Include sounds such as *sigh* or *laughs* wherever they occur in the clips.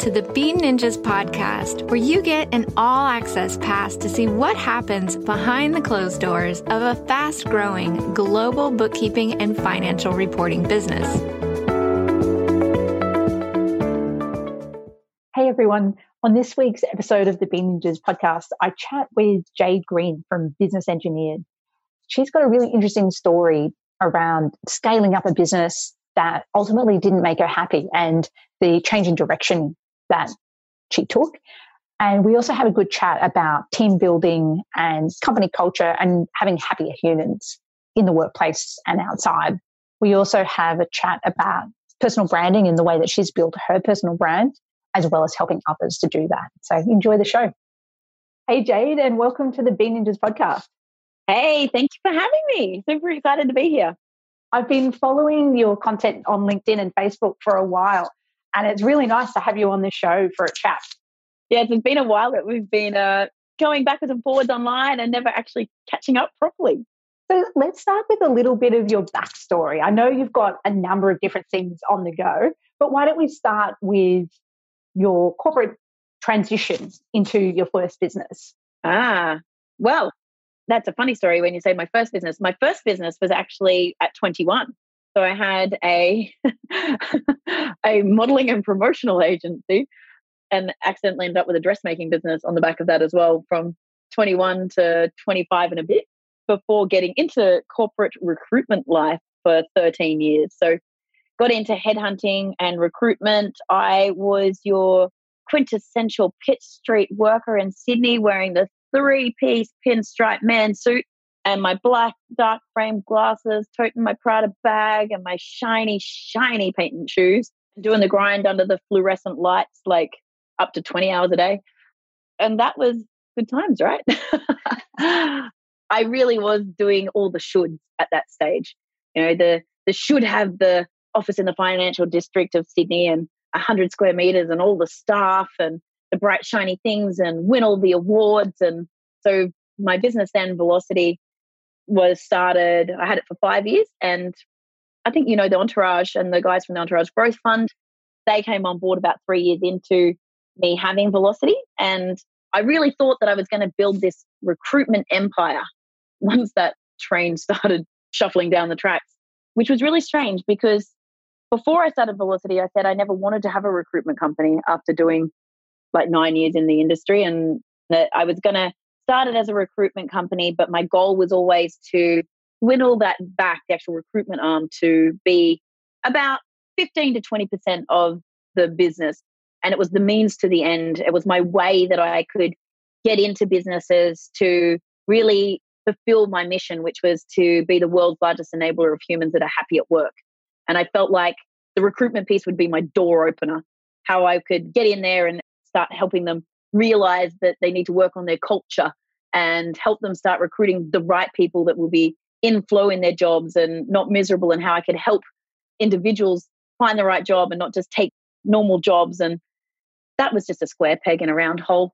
to the Bean Ninjas podcast, where you get an all access pass to see what happens behind the closed doors of a fast growing global bookkeeping and financial reporting business. Hey everyone. On this week's episode of the Bean Ninjas podcast, I chat with Jade Green from Business Engineered. She's got a really interesting story around scaling up a business that ultimately didn't make her happy and the change in direction that she took. And we also had a good chat about team building and company culture and having happier humans in the workplace and outside. We also have a chat about personal branding and the way that she's built her personal brand, as well as helping others to do that. So enjoy the show. Hey, Jade, and welcome to the Bean Ninjas podcast. Hey, thank you for having me. Super excited to be here. I've been following your content on LinkedIn and Facebook for a while, and it's really nice to have you on the show for a chat. Yeah, it's been a while that we've been uh, going backwards and forwards online and never actually catching up properly. So let's start with a little bit of your backstory. I know you've got a number of different things on the go, but why don't we start with your corporate transition into your first business? Ah, well, that's a funny story when you say my first business. My first business was actually at 21. So I had a *laughs* a modeling and promotional agency and accidentally ended up with a dressmaking business on the back of that as well from 21 to 25 and a bit before getting into corporate recruitment life for 13 years. So got into headhunting and recruitment. I was your quintessential Pitt Street worker in Sydney wearing the three piece pinstripe man suit and my black dark frame glasses, toting my Prada bag and my shiny, shiny patent shoes, doing the grind under the fluorescent lights like up to 20 hours a day. And that was good times, right? *laughs* I really was doing all the shoulds at that stage. You know, the the should have the office in the financial district of Sydney and 100 square meters and all the staff and the bright shiny things and win all the awards and so my business then velocity was started i had it for five years and i think you know the entourage and the guys from the entourage growth fund they came on board about three years into me having velocity and i really thought that i was going to build this recruitment empire *laughs* once that train started shuffling down the tracks which was really strange because before i started velocity i said i never wanted to have a recruitment company after doing like nine years in the industry and that I was going to start it as a recruitment company, but my goal was always to all that back, the actual recruitment arm, to be about 15 to 20% of the business. And it was the means to the end. It was my way that I could get into businesses to really fulfill my mission, which was to be the world's largest enabler of humans that are happy at work. And I felt like the recruitment piece would be my door opener, how I could get in there and start helping them realize that they need to work on their culture and help them start recruiting the right people that will be in flow in their jobs and not miserable and how I could help individuals find the right job and not just take normal jobs. And that was just a square peg in a round hole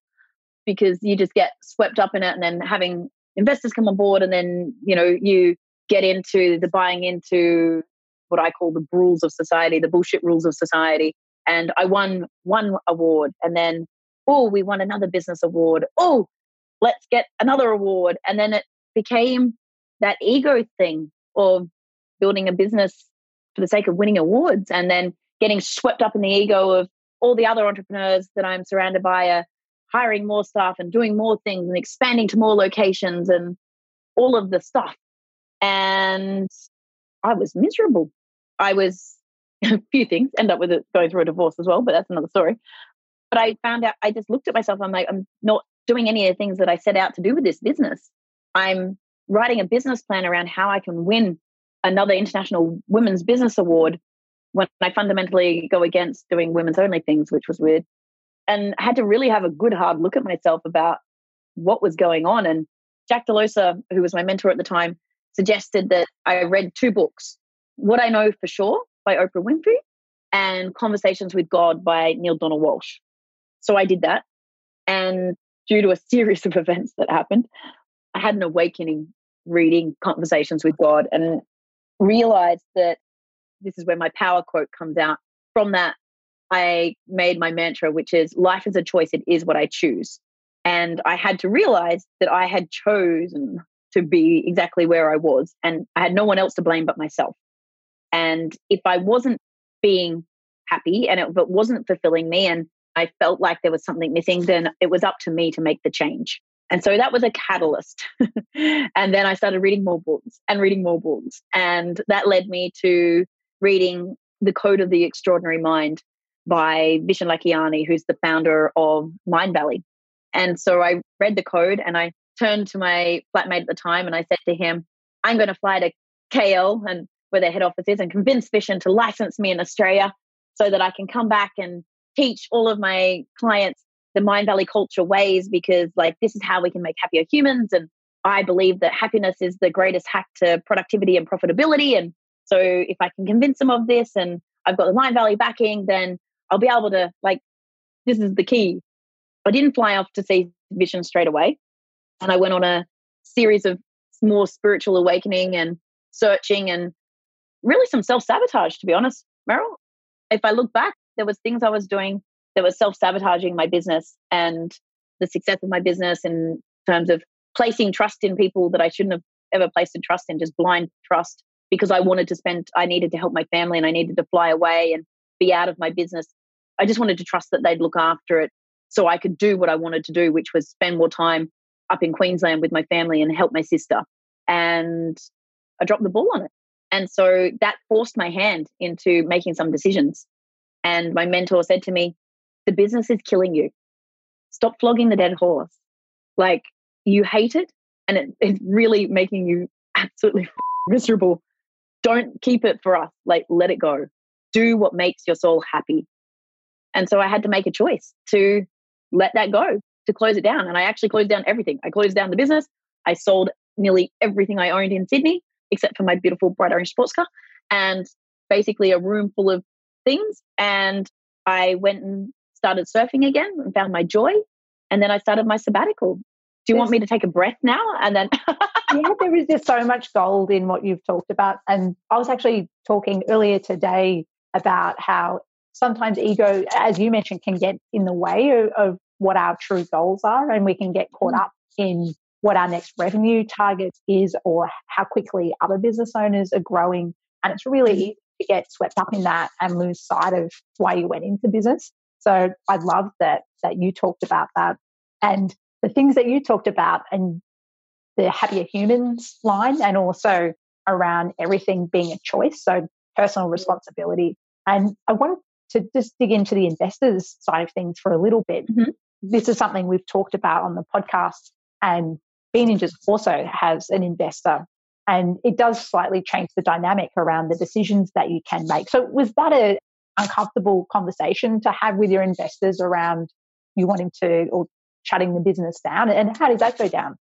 because you just get swept up in it and then having investors come on board and then you know you get into the buying into what I call the rules of society, the bullshit rules of society, and I won one award and then oh we won another business award. Oh let's get another award and then it became that ego thing of building a business for the sake of winning awards and then getting swept up in the ego of all the other entrepreneurs that I'm surrounded by are hiring more staff and doing more things and expanding to more locations and all of the stuff. And I was miserable. I was *laughs* a few things, end up with it going through a divorce as well, but that's another story. But I found out, I just looked at myself, I'm like, I'm not doing any of the things that I set out to do with this business. I'm writing a business plan around how I can win another International Women's Business Award when I fundamentally go against doing women's only things, which was weird. And I had to really have a good hard look at myself about what was going on. And Jack Delosa, who was my mentor at the time, suggested that I read two books What I Know for Sure by Oprah Winfrey and Conversations with God by Neale Donald Walsch. So I did that. And due to a series of events that happened, I had an awakening reading Conversations with God and realized that this is where my power quote comes out. From that, I made my mantra, which is life is a choice, it is what I choose. And I had to realize that I had chosen to be exactly where I was, and I had no one else to blame but myself. And if I wasn't being happy and it, if it wasn't fulfilling me and I felt like there was something missing, then it was up to me to make the change. And so that was a catalyst. *laughs* and then I started reading more books and reading more books. And that led me to reading The Code of the Extraordinary Mind by Vishen Lakhiani, who's the founder of Mindvalley. And so I read the code and I turned to my flatmate at the time and I said to him, I'm going to fly to KL and where their head office is and convince Vishen to license me in Australia so that I can come back and teach all of my clients the Mindvalley culture ways because like this is how we can make happier humans and I believe that happiness is the greatest hack to productivity and profitability and so if I can convince them of this and I've got the Mindvalley backing then I'll be able to like this is the key. I didn't fly off to see Vishen straight away and I went on a series of more spiritual awakening and searching and really some self-sabotage to be honest Meryl if I look back there was things I was doing that was self-sabotaging my business and the success of my business in terms of placing trust in people that I shouldn't have ever placed a trust in, just blind trust because I wanted to spend, I needed to help my family and I needed to fly away and be out of my business. I just wanted to trust that they'd look after it so I could do what I wanted to do, which was spend more time up in Queensland with my family and help my sister. And I dropped the ball on it. And so that forced my hand into making some decisions. And my mentor said to me, the business is killing you. Stop flogging the dead horse. Like you hate it and it, it's really making you absolutely *laughs* miserable. Don't keep it for us. Like let it go. Do what makes your soul happy. And so I had to make a choice to let that go, to close it down. And I actually closed down everything. I closed down the business. I sold nearly everything I owned in Sydney, except for my beautiful bright orange sports car and basically a room full of things. And I went and started surfing again and found my joy. And then I started my sabbatical. Do you want me to take a breath now? And then. *laughs* yeah, there is just so much gold in what you've talked about. And I was actually talking earlier today about how sometimes ego, as you mentioned, can get in the way of, of what our true goals are. And we can get caught mm. up in what our next revenue target is or how quickly other business owners are growing. And it's really mm. easy get swept up in that and lose sight of why you went into business. So I love that that you talked about that and the things that you talked about and the happier humans line and also around everything being a choice. So personal responsibility. And I wanted to just dig into the investors side of things for a little bit. Mm-hmm. This is something we've talked about on the podcast and Bean Ninjas also has an investor and it does slightly change the dynamic around the decisions that you can make. So was that a uncomfortable conversation to have with your investors around you wanting to or shutting the business down? And how did that go down?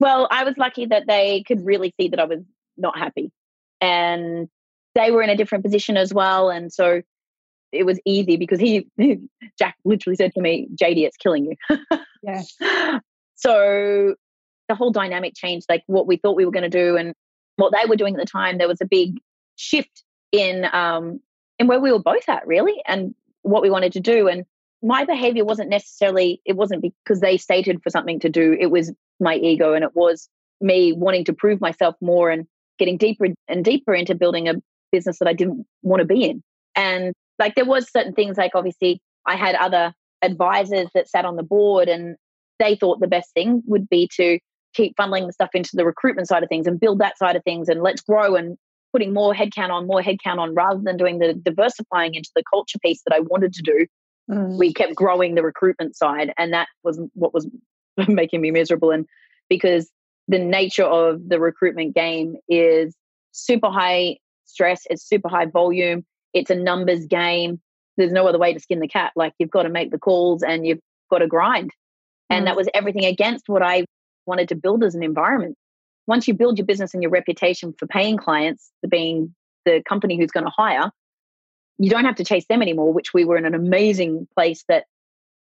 Well, I was lucky that they could really see that I was not happy. And they were in a different position as well. And so it was easy because he, *laughs* Jack literally said to me, JD, it's killing you. yeah. *laughs* So the whole dynamic changed, like what we thought we were going to do and what they were doing at the time. There was a big shift in um, and where we were both at really and what we wanted to do and my behavior wasn't necessarily it wasn't because they stated for something to do it was my ego and it was me wanting to prove myself more and getting deeper and deeper into building a business that I didn't want to be in and like there was certain things like obviously I had other advisors that sat on the board and they thought the best thing would be to keep funneling the stuff into the recruitment side of things and build that side of things and let's grow and putting more headcount on, more headcount on, rather than doing the diversifying into the culture piece that I wanted to do. Mm. We kept growing the recruitment side, and that was what was *laughs* making me miserable. And because the nature of the recruitment game is super high stress, it's super high volume, it's a numbers game. There's no other way to skin the cat. Like you've got to make the calls and you've got to grind. And that mm. was everything against what I wanted to build as an environment once you build your business and your reputation for paying clients, the being the company who's going to hire, you don't have to chase them anymore, which we were in an amazing place that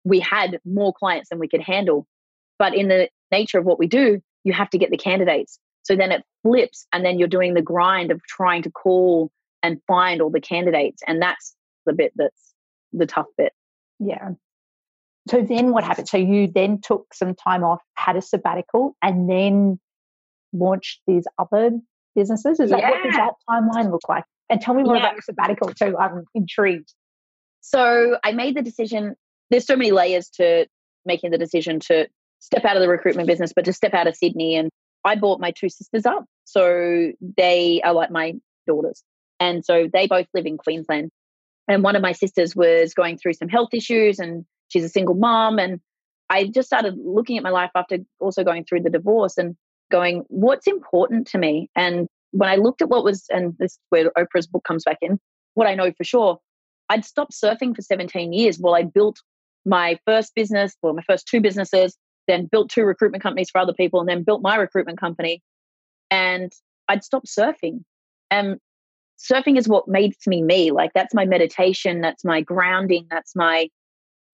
we had more clients than we could handle. But in the nature of what we do, you have to get the candidates. So then it flips, and then you're doing the grind of trying to call and find all the candidates. And that's the bit that's the tough bit. Yeah. So then what happened? So you then took some time off, had a sabbatical, and then launched these other businesses. Is that what does that timeline look like? And tell me more yeah. about your sabbatical too. I'm intrigued. So I made the decision. There's so many layers to making the decision to step out of the recruitment business, but to step out of Sydney. And I brought my two sisters up. So they are like my daughters. And so they both live in Queensland. And one of my sisters was going through some health issues and she's a single mom. And I just started looking at my life after also going through the divorce and going, what's important to me? And when I looked at what was, and this is where Oprah's book comes back in, what I know for sure, I'd stopped surfing for 17 years while I built my first business, well, my first two businesses, then built two recruitment companies for other people, and then built my recruitment company. And I'd stopped surfing. And surfing is what makes me me. Like that's my meditation, that's my grounding, that's my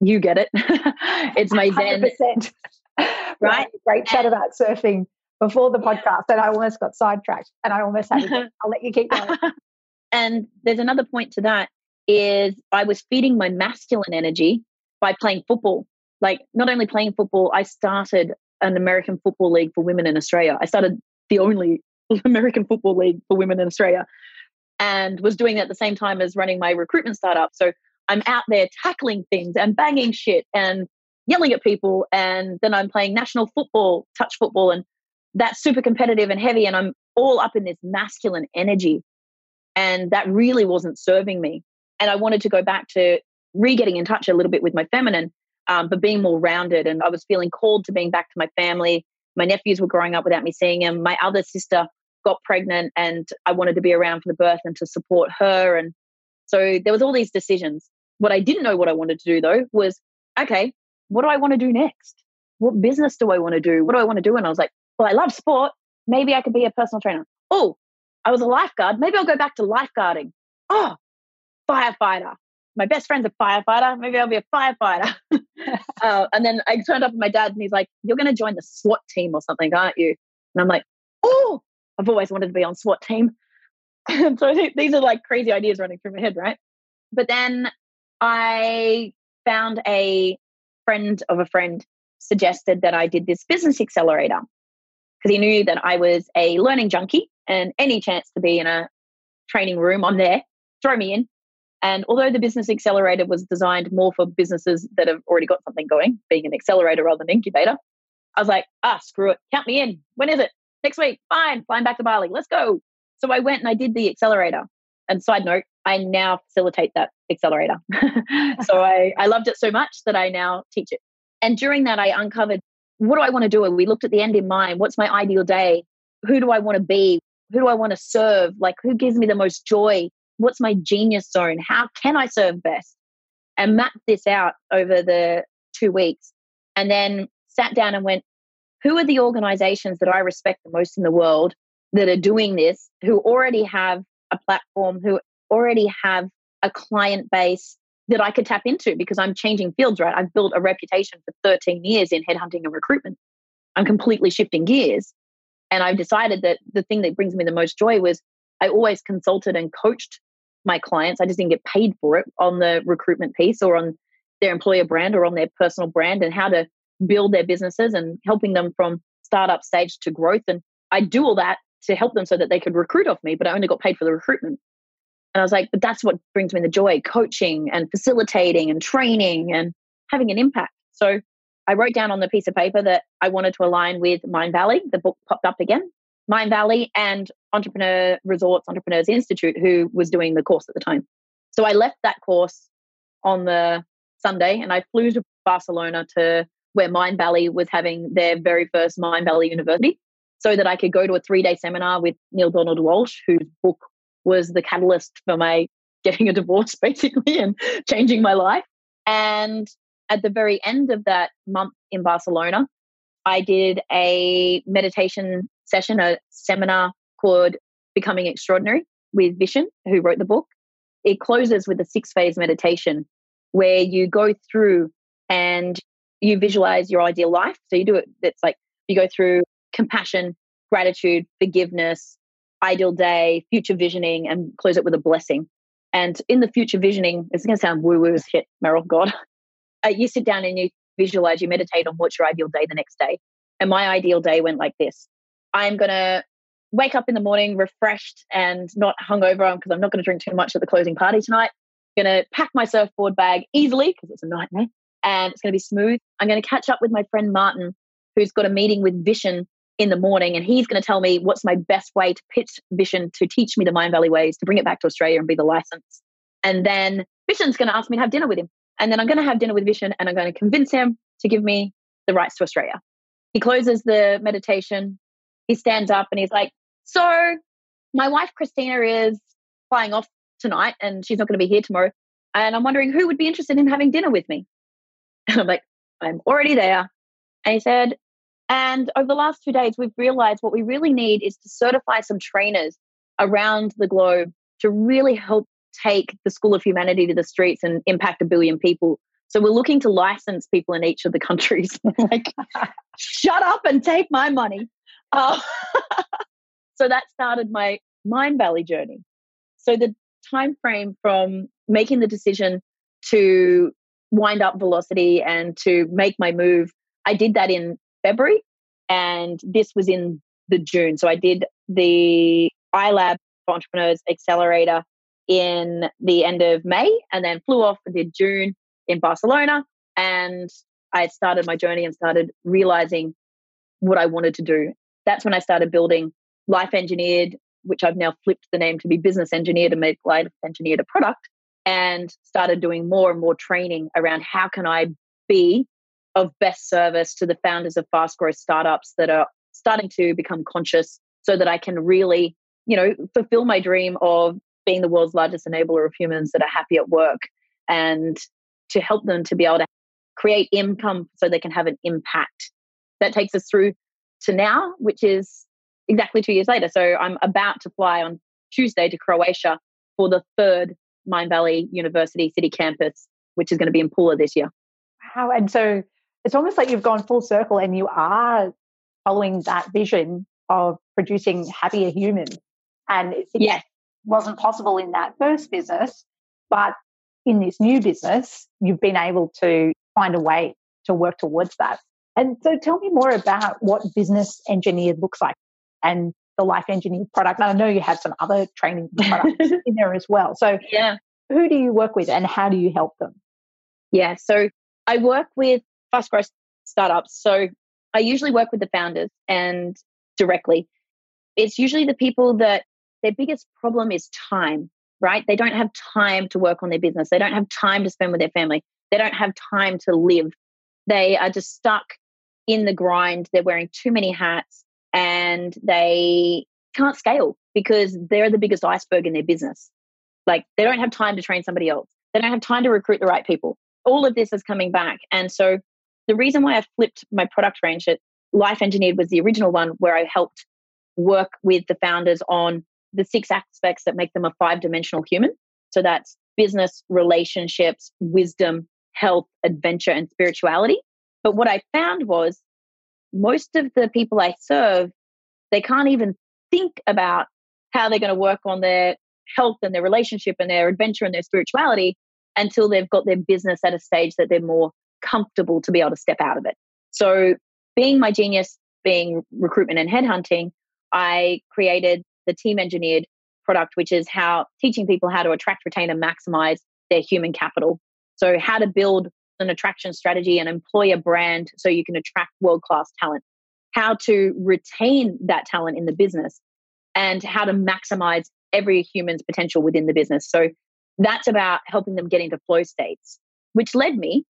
you get it. *laughs* it's my zen. *laughs* right? Great chat about surfing before the podcast and I almost got sidetracked and I almost had to I'll let you keep going. *laughs* and there's another point to that is I was feeding my masculine energy by playing football. Like not only playing football, I started an American football league for women in Australia. I started the only American football league for women in Australia and was doing that at the same time as running my recruitment startup. So I'm out there tackling things and banging shit and yelling at people. And then I'm playing national football, touch football, and that's super competitive and heavy. And I'm all up in this masculine energy. And that really wasn't serving me. And I wanted to go back to re getting in touch a little bit with my feminine, um, but being more rounded. And I was feeling called to being back to my family. My nephews were growing up without me seeing them. My other sister got pregnant and I wanted to be around for the birth and to support her. And so there was all these decisions. What I didn't know what I wanted to do though was, okay, what do I want to do next? What business do I want to do? What do I want to do? And I was like, well, I love sport. Maybe I could be a personal trainer. Oh, I was a lifeguard. Maybe I'll go back to lifeguarding. Oh, firefighter. My best friend's a firefighter. Maybe I'll be a firefighter. *laughs* uh, and then I turned up with my dad and he's like, You're going to join the SWAT team or something, aren't you? And I'm like, Oh, I've always wanted to be on SWAT team. and *laughs* so these are like crazy ideas running through my head, right? But then I found a friend of a friend suggested that I did this business accelerator because he knew that I was a learning junkie and any chance to be in a training room, I'm there, throw me in. And although the business accelerator was designed more for businesses that have already got something going, being an accelerator rather than incubator, I was like, ah, screw it, count me in. When is it? Next week. Fine, flying back to Bali. Let's go. So I went and I did the accelerator. And side note, I now facilitate that accelerator. *laughs* so I, I loved it so much that I now teach it. And during that, I uncovered what do I want to do? And we looked at the end in mind. What's my ideal day? Who do I want to be? Who do I want to serve? Like, who gives me the most joy? What's my genius zone? How can I serve best? And mapped this out over the two weeks. And then sat down and went, who are the organizations that I respect the most in the world that are doing this, who already have a platform, who already have a client base that I could tap into because I'm changing fields, right? I've built a reputation for 13 years in headhunting and recruitment. I'm completely shifting gears. And I've decided that the thing that brings me the most joy was I always consulted and coached my clients. I just didn't get paid for it on the recruitment piece or on their employer brand or on their personal brand and how to build their businesses and helping them from startup stage to growth. And I do all that to help them so that they could recruit off me, but I only got paid for the recruitment. And I was like, but that's what brings me the joy coaching and facilitating and training and having an impact. So I wrote down on the piece of paper that I wanted to align with Mindvalley. The book popped up again. Mindvalley and Entrepreneur Resorts Entrepreneurs Institute, who was doing the course at the time. So I left that course on the Sunday and I flew to Barcelona to where Mindvalley was having their very first Mindvalley University so that I could go to a three day seminar with Neale Donald Walsch, whose book was the catalyst for my getting a divorce *laughs* basically and changing my life. And at the very end of that month in Barcelona, I did a meditation session, a seminar called Becoming Extraordinary with Vishen, who wrote the book. It closes with a six phase meditation where you go through and you visualize your ideal life. So you do it, it's like you go through compassion, gratitude, forgiveness, ideal day, future visioning, and close it with a blessing. And in the future visioning, it's going to sound woo woo as shit, Meryl, God. *laughs* Uh, you sit down and you visualize, you meditate on what's your ideal day the next day. And my ideal day went like this I'm going to wake up in the morning refreshed and not hungover because I'm not going to drink too much at the closing party tonight. Going to pack my surfboard bag easily because it's a nightmare and it's going to be smooth. I'm going to catch up with my friend Martin, who's got a meeting with Vishen in the morning, and he's going to tell me what's my best way to pitch Vishen to teach me the Mindvalley ways to bring it back to Australia and be the license. And then Vishen's going to ask me to have dinner with him. And then I'm going to have dinner with Vishen and I'm going to convince him to give me the rights to Australia. He closes the meditation. He stands up and he's like, So, my wife Christina is flying off tonight and she's not going to be here tomorrow. And I'm wondering who would be interested in having dinner with me. *laughs* And I'm like, I'm already there. And he said, and over the last two days, we've realized what we really need is to certify some trainers around the globe to really help take the School of Humanity to the streets and impact a billion people. So we're looking to license people in each of the countries. *laughs* like, shut up and take my money. Uh, *laughs* so that started my Mindvalley journey. So the time frame from making the decision to wind up velocity and to make my move, I did that in February, and this was in the June. So I did the iLab Entrepreneurs Accelerator in the end of May, and then flew off and did June in Barcelona. And I started my journey and started realizing what I wanted to do. That's when I started building Life Engineered, which I've now flipped the name to be Business Engineered to make Life Engineered a product, and started doing more and more training around how can I be of best service to the founders of fast growth startups that are starting to become conscious so that I can really, you know, fulfill my dream of being the world's largest enabler of humans that are happy at work and to help them to be able to create income so they can have an impact. That takes us through to now, which is exactly two years later. So I'm about to fly on Tuesday to Croatia for the third Mindvalley University City campus, which is going to be in Pula this year. Wow. And so it's almost like you've gone full circle and you are following that vision of producing happier humans. And it yes. wasn't possible in that first business, but in this new business, you've been able to find a way to work towards that. And so tell me more about what business engineered looks like and the life engineered product. And I know you have some other training *laughs* products in there as well. So yeah. who do you work with and how do you help them? Yeah. So I work with fast growth startups. So I usually work with the founders and directly. It's usually the people that their biggest problem is time, right? They don't have time to work on their business. They don't have time to spend with their family. They don't have time to live. They are just stuck in the grind. They're wearing too many hats and they can't scale because they're the biggest iceberg in their business. Like they don't have time to train somebody else. They don't have time to recruit the right people. All of this is coming back. And so the reason why I flipped my product range at Life Engineered was the original one where I helped work with the founders on the six aspects that make them a five dimensional human. So that's business, relationships, wisdom, health, adventure, and spirituality. But what I found was most of the people I serve, they can't even think about how they're going to work on their health and their relationship and their adventure and their spirituality until they've got their business at a stage that they're more comfortable to be able to step out of it. So, being my genius, being recruitment and headhunting, I created the team engineered product, which is how teaching people how to attract, retain, and maximize their human capital. So, how to build an attraction strategy and employer brand so you can attract world class talent, how to retain that talent in the business, and how to maximize every human's potential within the business. So, that's about helping them get into flow states, which led me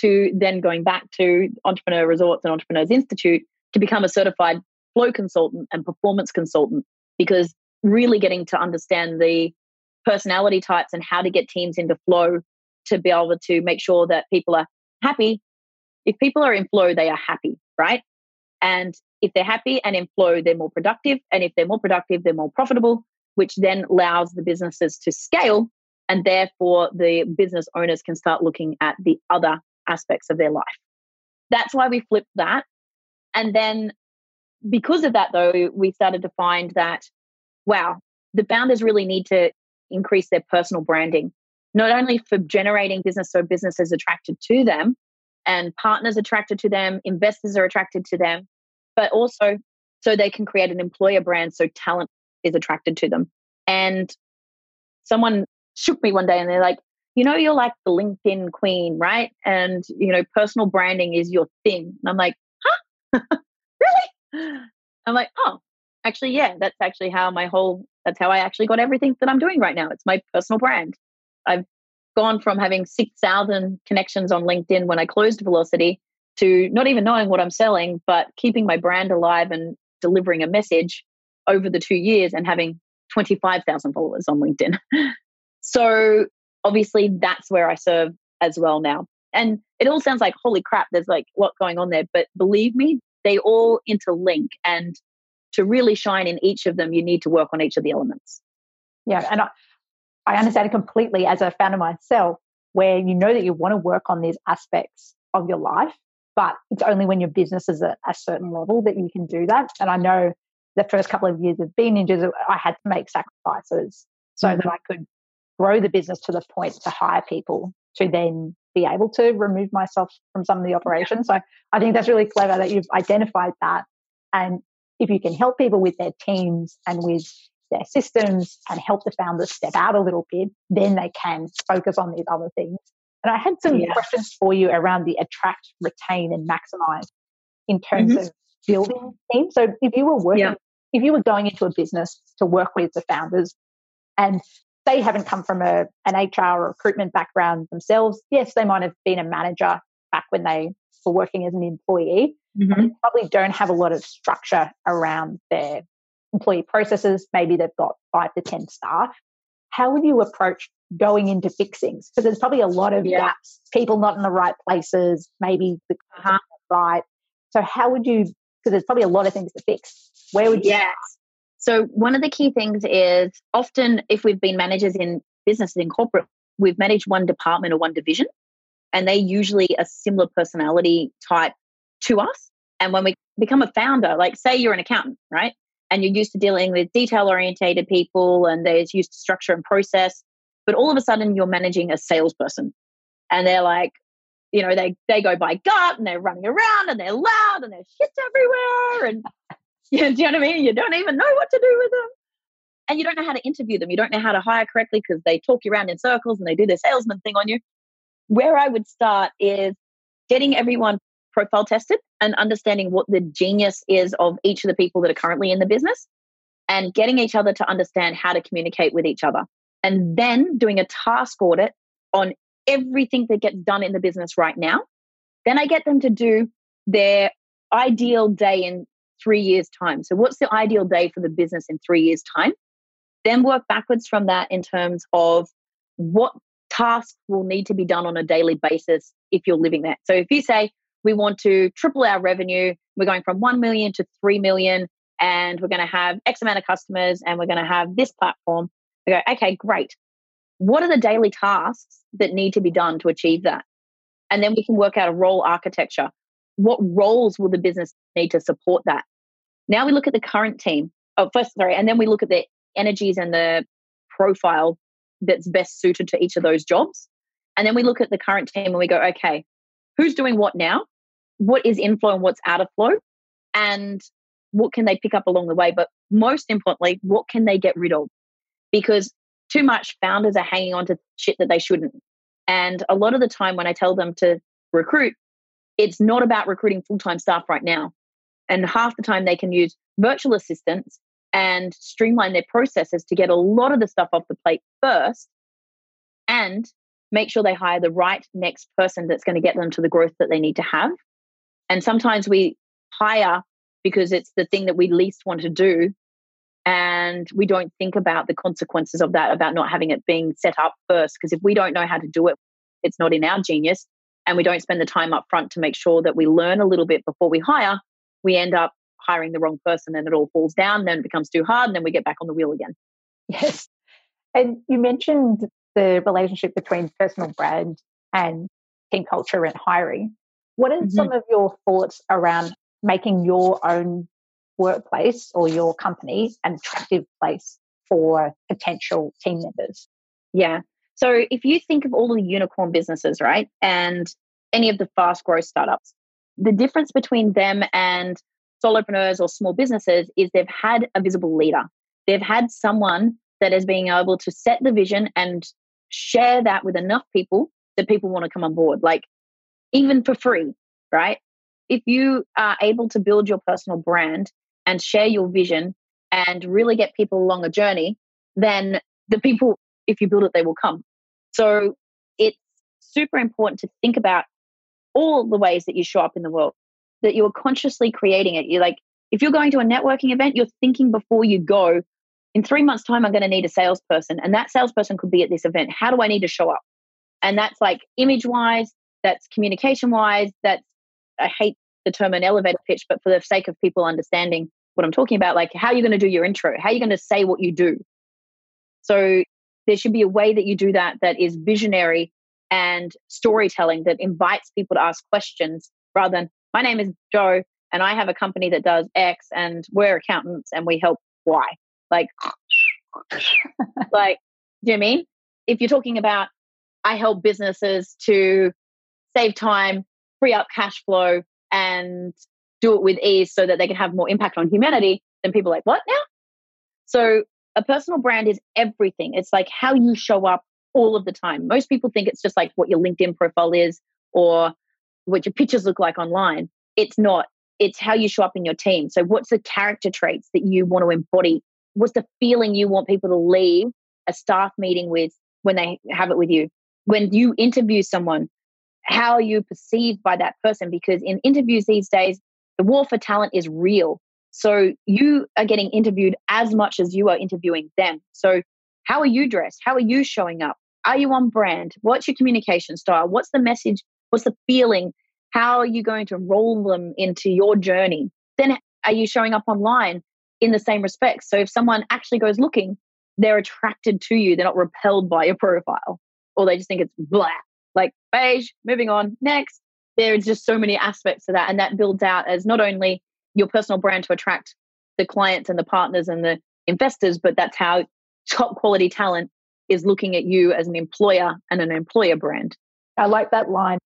to then going back to Entrepreneur Resorts and Entrepreneurs Institute to become a certified flow consultant and performance consultant because really getting to understand the personality types and how to get teams into flow to be able to make sure that people are happy. If people are in flow, they are happy, right? And if they're happy and in flow, they're more productive. And if they're more productive, they're more profitable, which then allows the businesses to scale. And therefore, the business owners can start looking at the other aspects of their life. That's why we flipped that. And then because of that, though, we started to find that, wow, the founders really need to increase their personal branding, not only for generating business so business is attracted to them and partners attracted to them, investors are attracted to them, but also so they can create an employer brand so talent is attracted to them. And someone shook me one day and they're like, you know, you're like the LinkedIn queen, right? And, you know, personal branding is your thing. And I'm like, huh? *laughs* really? I'm like, oh, actually, yeah, that's actually how my whole, that's how I actually got everything that I'm doing right now. It's my personal brand. I've gone from having 6,000 connections on LinkedIn when I closed Velocity to not even knowing what I'm selling, but keeping my brand alive and delivering a message over the two years and having 25,000 followers on LinkedIn. *laughs* so obviously that's where I serve as well now. And it all sounds like, holy crap, there's like what going on there. But believe me, they all interlink. And to really shine in each of them, you need to work on each of the elements. Yeah. And I, I understand it completely as a founder myself, where you know that you want to work on these aspects of your life, but it's only when your business is at a certain level that you can do that. And I know the first couple of years of Bean Ninjas, I had to make sacrifices so mm-hmm. that I could grow the business to the point to hire people to then be able to remove myself from some of the operations. So I think that's really clever that you've identified that. And if you can help people with their teams and with their systems and help the founders step out a little bit, then they can focus on these other things. And I had some yeah. questions for you around the attract, retain, and maximize in terms mm-hmm. of building teams. So if you were working, yeah. if you were going into a business to work with the founders and they haven't come from a, an HR or recruitment background themselves. Yes, they might have been a manager back when they were working as an employee. Mm-hmm. They probably don't have a lot of structure around their employee processes. Maybe they've got five to 10 staff. How would you approach going into fixings? Because there's probably a lot of yeah. gaps, people not in the right places, maybe the uh-huh. right. So, how would you, because there's probably a lot of things to fix. Where would you? Yes. So, one of the key things is often if we've been managers in businesses in corporate, we've managed one department or one division, and they usually a similar personality type to us. And when we become a founder, like say you're an accountant, right? And you're used to dealing with detail orientated people and there's used to structure and process, but all of a sudden you're managing a salesperson and they're like, you know, they, they go by gut and they're running around and they're loud and there's shit everywhere and *laughs* Yeah, do you know what I mean? You don't even know what to do with them. And you don't know how to interview them. You don't know how to hire correctly because they talk you around in circles and they do their salesman thing on you. Where I would start is getting everyone profile tested and understanding what the genius is of each of the people that are currently in the business and getting each other to understand how to communicate with each other. And then doing a task audit on everything that gets done in the business right now. Then I get them to do their ideal day in three years' time. So, what's the ideal day for the business in three years' time? Then work backwards from that in terms of what tasks will need to be done on a daily basis if you're living that. So, if you say, we want to triple our revenue, we're going from 1 million to 3 million, and we're going to have X amount of customers, and we're going to have this platform. We go, okay, great. What are the daily tasks that need to be done to achieve that? And then we can work out a role architecture what roles will the business need to support that? Now we look at the current team. Oh, first, sorry, and then we look at the energies and the profile that's best suited to each of those jobs. And then we look at the current team and we go, okay, who's doing what now? What is inflow and what's out of flow? And what can they pick up along the way? But most importantly, what can they get rid of? Because too much founders are hanging on to shit that they shouldn't. And a lot of the time when I tell them to recruit, it's not about recruiting full time staff right now. And half the time they can use virtual assistants and streamline their processes to get a lot of the stuff off the plate first and make sure they hire the right next person that's going to get them to the growth that they need to have. And sometimes we hire because it's the thing that we least want to do. And we don't think about the consequences of that, about not having it being set up first. Because if we don't know how to do it, it's not in our genius and we don't spend the time up front to make sure that we learn a little bit before we hire, we end up hiring the wrong person and it all falls down, then it becomes too hard, and then we get back on the wheel again. *laughs* Yes. And you mentioned the relationship between personal brand and team culture and hiring. What are mm-hmm. some of your thoughts around making your own workplace or your company an attractive place for potential team members? Yeah. So if you think of all the unicorn businesses, right, and any of the fast growth startups, the difference between them and solopreneurs or small businesses is they've had a visible leader. They've had someone that is being able to set the vision and share that with enough people that people want to come on board, like even for free, right? If you are able to build your personal brand and share your vision and really get people along a journey, then the people, if you build it, they will come. So it's super important to think about all the ways that you show up in the world, that you're consciously creating it. You're like, if you're going to a networking event, you're thinking before you go, in three months' time, I'm going to need a salesperson. And that salesperson could be at this event. How do I need to show up? And that's like image wise, that's communication wise, that's, I hate the term an elevator pitch, but for the sake of people understanding what I'm talking about, like how are you going to do your intro? How are you going to say what you do? So there should be a way that you do that that is visionary and storytelling that invites people to ask questions rather than my name is Joe and I have a company that does X and we're accountants and we help Y. Like, *laughs* like, do you mean? If you're talking about I help businesses to save time, free up cash flow, and do it with ease so that they can have more impact on humanity, then people are like, what now? So a personal brand is everything. It's like how you show up all of the time. Most people think it's just like what your LinkedIn profile is or what your pictures look like online. It's not. It's how you show up in your team. So, what's the character traits that you want to embody? What's the feeling you want people to leave a staff meeting with when they have it with you? When you interview someone, how are you perceived by that person? Because in interviews these days, the war for talent is real. So you are getting interviewed as much as you are interviewing them. So how are you dressed? How are you showing up? Are you on brand? What's your communication style? What's the message? What's the feeling? How are you going to roll them into your journey? Then are you showing up online in the same respect? So if someone actually goes looking, they're attracted to you. They're not repelled by your profile or they just think it's blah, like beige, moving on, next. There's just so many aspects to that. And that builds out as not only your personal brand to attract the clients and the partners and the investors, but that's how top quality talent is looking at you as an employer and an employer brand. I like that line.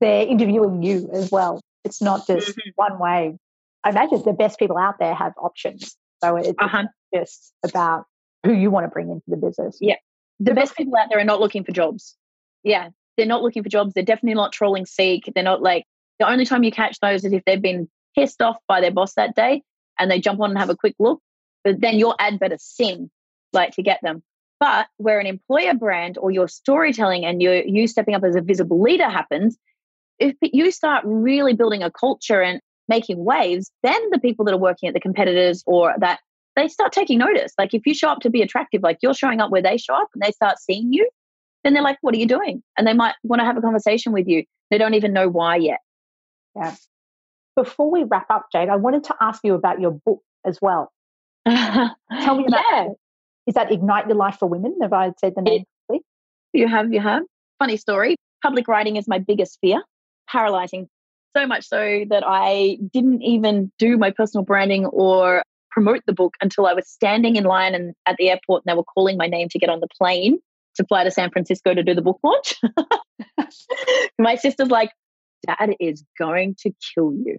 They're interviewing you as well. It's not just mm-hmm. one way. I imagine the best people out there have options. So it's uh-huh. just about who you want to bring into the business. Yeah. The best people out there are not looking for jobs. Yeah. They're not looking for jobs. They're definitely not trolling Seek. They're not like, the only time you catch those is if they've been pissed off by their boss that day and they jump on and have a quick look. But then your ad better sing like to get them. But where an employer brand or your storytelling and you you stepping up as a visible leader happens, if you start really building a culture and making waves, then the people that are working at the competitors or that they start taking notice. Like if you show up to be attractive, like you're showing up where they show up and they start seeing you, then they're like, what are you doing? And they might want to have a conversation with you. They don't even know why yet. Yeah. Before we wrap up, Jade, I wanted to ask you about your book as well. *laughs* Tell me about yeah. Is that Ignite Your Life for Women? Have I said the name correctly? You have, you have. Funny story. Public writing is my biggest fear, paralyzing. So much so that I didn't even do my personal branding or promote the book until I was standing in line and at the airport and they were calling my name to get on the plane to fly to San Francisco to do the book launch. *laughs* my sister's like, Dad is going to kill you.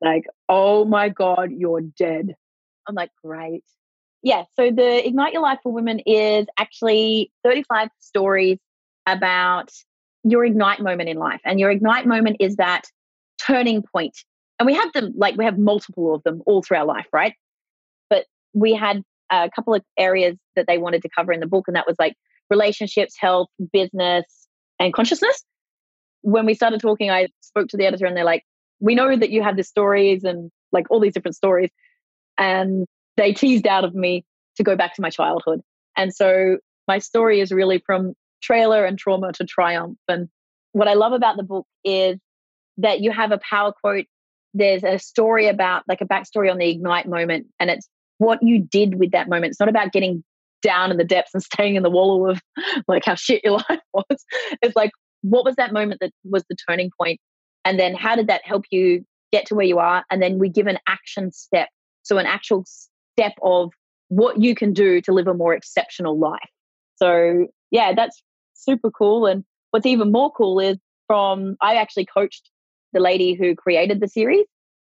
Like, oh my God, you're dead. I'm like, great yeah, so the Ignite Your Life for Women is actually 35 stories about your Ignite moment in life. And your Ignite moment is that turning point. And we have them, like, we have multiple of them all through our life, right? But we had a couple of areas that they wanted to cover in the book, and that was like relationships, health, business, and consciousness. When we started talking, I spoke to the editor, and they're like, We know that you have the stories and like all these different stories. And they teased out of me to go back to my childhood. And so my story is really from trailer and trauma to triumph. And what I love about the book is that you have a power quote. There's a story about, like a backstory on the Ignite moment, and it's what you did with that moment. It's not about getting down in the depths and *laughs* staying in the wallow of like how shit your *laughs* life was. It's like, what was that moment that was the turning point? And then how did that help you get to where you are? And then we give an action step. So, an actual step of what you can do to live a more exceptional life. So, yeah, that's super cool. And what's even more cool is from, I actually coached the lady who created the series,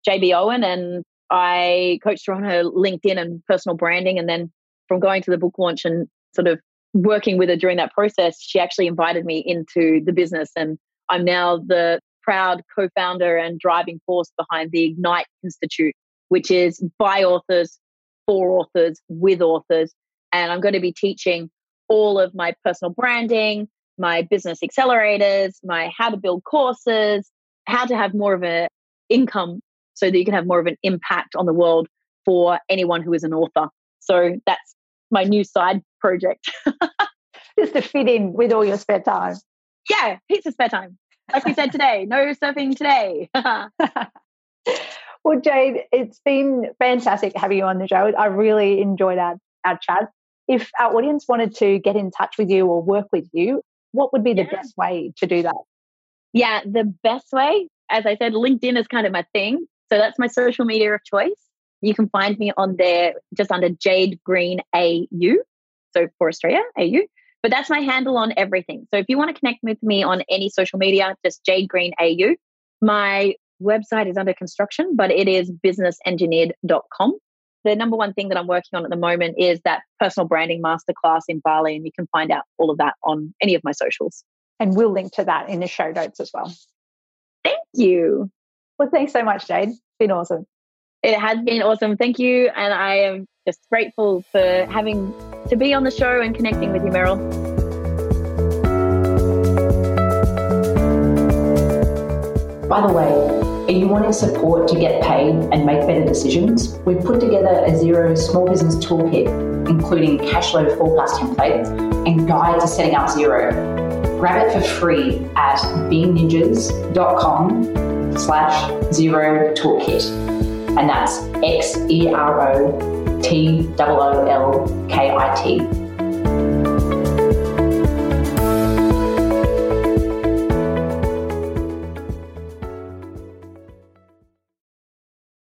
JB Owen, and I coached her on her LinkedIn and personal branding. And then from going to the book launch and sort of working with her during that process, she actually invited me into the business. And I'm now the proud co founder and driving force behind the Ignite Institute, which is by authors, for authors, with authors. And I'm going to be teaching all of my personal branding, my business accelerators, my how to build courses, how to have more of an income so that you can have more of an impact on the world for anyone who is an author. So that's my new side project. *laughs* Just to fit in with all your spare time. Yeah, heaps of spare time. Like we said today, no surfing today. *laughs* well, Jade, it's been fantastic having you on the show. I really enjoyed our, our chat. If our audience wanted to get in touch with you or work with you, what would be the yeah. best way to do that? Yeah, the best way, as I said, LinkedIn is kind of my thing. So that's my social media of choice. You can find me on there just under Jade Green AU. So for Australia, AU. But that's my handle on everything. So if you want to connect with me on any social media, just Jade Green AU. My website is under construction, but it is businessengineered.com. The number one thing that I'm working on at the moment is that personal branding masterclass in Bali, and you can find out all of that on any of my socials. And we'll link to that in the show notes as well. Thank you. Well, thanks so much, Jade. It's been awesome. It has been awesome. Thank you. And I am just grateful for having to be on the show and connecting with you, Meryl. By the way, are you wanting support to get paid and make better decisions? We've put together a Xero small business toolkit, including cash flow forecast templates and guide to setting up Xero. Grab it for free at beanninjas.com slash xero toolkit. And that's X E R O T O O L K I T.